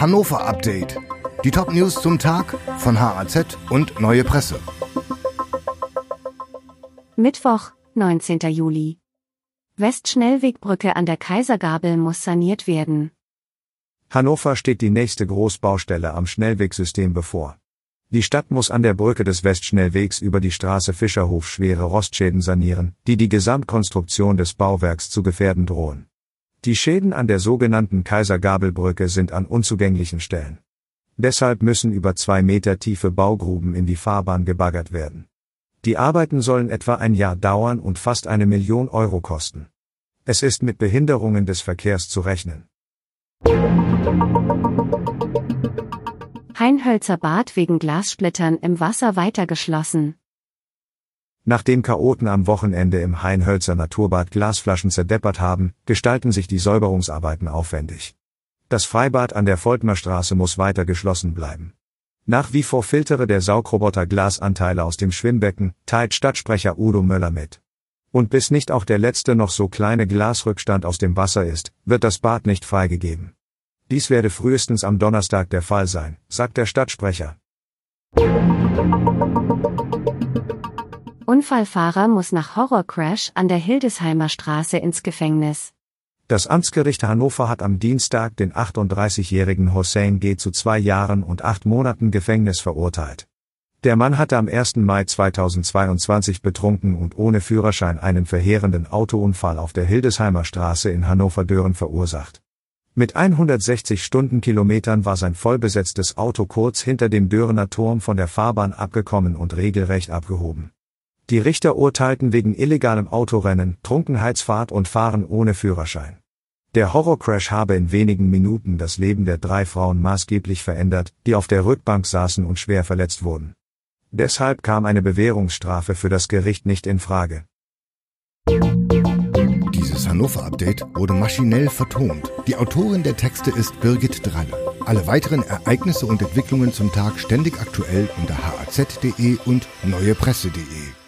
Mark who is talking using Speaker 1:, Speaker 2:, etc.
Speaker 1: Hannover Update. Die Top-News zum Tag von HAZ und Neue Presse.
Speaker 2: Mittwoch, 19. Juli. Westschnellwegbrücke an der Kaisergabel muss saniert werden.
Speaker 3: Hannover steht die nächste Großbaustelle am Schnellwegsystem bevor. Die Stadt muss an der Brücke des Westschnellwegs über die Straße Fischerhof schwere Rostschäden sanieren, die die Gesamtkonstruktion des Bauwerks zu gefährden drohen. Die Schäden an der sogenannten Kaisergabelbrücke sind an unzugänglichen Stellen. Deshalb müssen über zwei Meter tiefe Baugruben in die Fahrbahn gebaggert werden. Die Arbeiten sollen etwa ein Jahr dauern und fast eine Million Euro kosten. Es ist mit Behinderungen des Verkehrs zu rechnen.
Speaker 2: Heinhölzer Bad wegen Glassplittern im Wasser weiter geschlossen.
Speaker 3: Nachdem Chaoten am Wochenende im Heinhölzer Naturbad Glasflaschen zerdeppert haben, gestalten sich die Säuberungsarbeiten aufwendig. Das Freibad an der Volkmerstraße muss weiter geschlossen bleiben. Nach wie vor filtere der Saugroboter Glasanteile aus dem Schwimmbecken, teilt Stadtsprecher Udo Möller mit. Und bis nicht auch der letzte noch so kleine Glasrückstand aus dem Wasser ist, wird das Bad nicht freigegeben. Dies werde frühestens am Donnerstag der Fall sein, sagt der Stadtsprecher.
Speaker 2: Unfallfahrer muss nach Horrorcrash an der Hildesheimer Straße ins Gefängnis.
Speaker 3: Das Amtsgericht Hannover hat am Dienstag den 38-jährigen Hossein G. zu zwei Jahren und acht Monaten Gefängnis verurteilt. Der Mann hatte am 1. Mai 2022 betrunken und ohne Führerschein einen verheerenden Autounfall auf der Hildesheimer Straße in Hannover-Dören verursacht. Mit 160 Stundenkilometern war sein vollbesetztes Auto kurz hinter dem Dörener Turm von der Fahrbahn abgekommen und regelrecht abgehoben. Die Richter urteilten wegen illegalem Autorennen, Trunkenheitsfahrt und Fahren ohne Führerschein. Der Horrorcrash habe in wenigen Minuten das Leben der drei Frauen maßgeblich verändert, die auf der Rückbank saßen und schwer verletzt wurden. Deshalb kam eine Bewährungsstrafe für das Gericht nicht in Frage.
Speaker 1: Dieses Hannover-Update wurde maschinell vertont. Die Autorin der Texte ist Birgit Dralle. Alle weiteren Ereignisse und Entwicklungen zum Tag ständig aktuell unter haz.de und neuepresse.de.